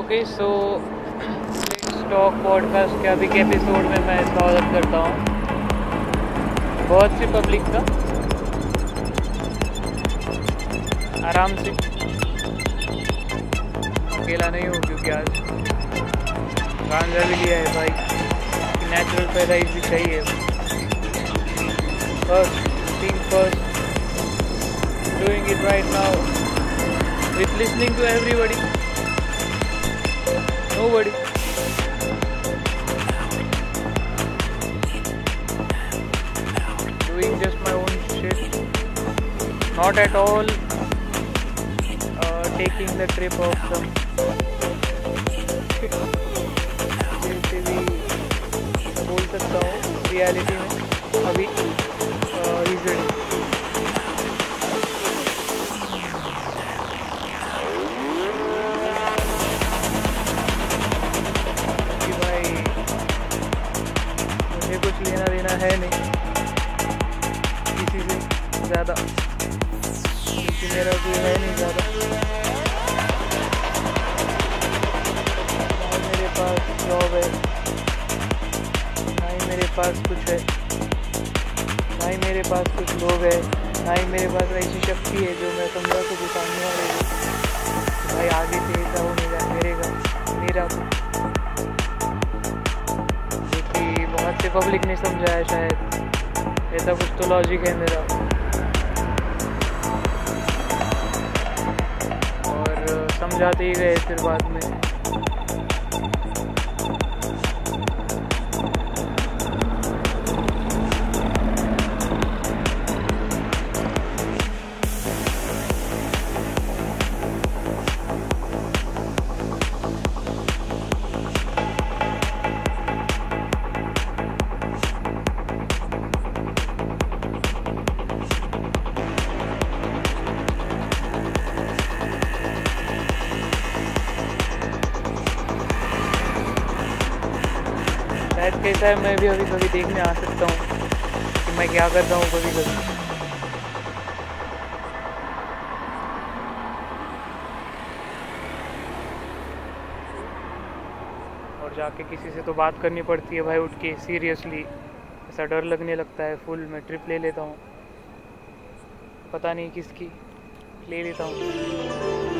Okay so stock podcast के अभी के एपिसोड में मैं स्वागत करता हूँ। बहुत सी पब्लिक का। आराम से। अकेला नहीं हूँ क्योंकि आज गांजा भी लिया है भाई। नेचुरल पैदाइश भी चाहिए first thing first doing it right now with listening to everybody nobody doing just my own shit not at all uh, taking the trip of some बोल सकता हूँ रियलिटी में अभी है नहीं। किसी से ज़्यादा। क्योंकि मेरा कोई है नहीं ज़्यादा। ना मेरे पास जॉब है। ना ही मेरे पास कुछ है। ना ही मेरे पास कुछ लोग है। ना ही मेरे पास ऐसी शक्ति है जो मैं समझा सकूँ सामने वाले को कि भाई आगे से ऐसा होने मेरे का मेरा को जो से पब्लिक ने समझाया शायद। ऐसा कुछ तो लॉजिक है मेरा। और, समझाते ही गए फिर बाद में। कैसा है, मैं भी अभी कभी देखने आ सकता हूँ। कि मैं क्या करता हूँ कभी कभी। और जाके किसी से तो बात करनी पड़ती है भाई उठ के सीरियसली ऐसा डर लगने लगता है फुल मैं ट्रिप ले लेता हूँ। पता नहीं किसकी, ले लेता हूँ।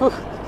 Whew.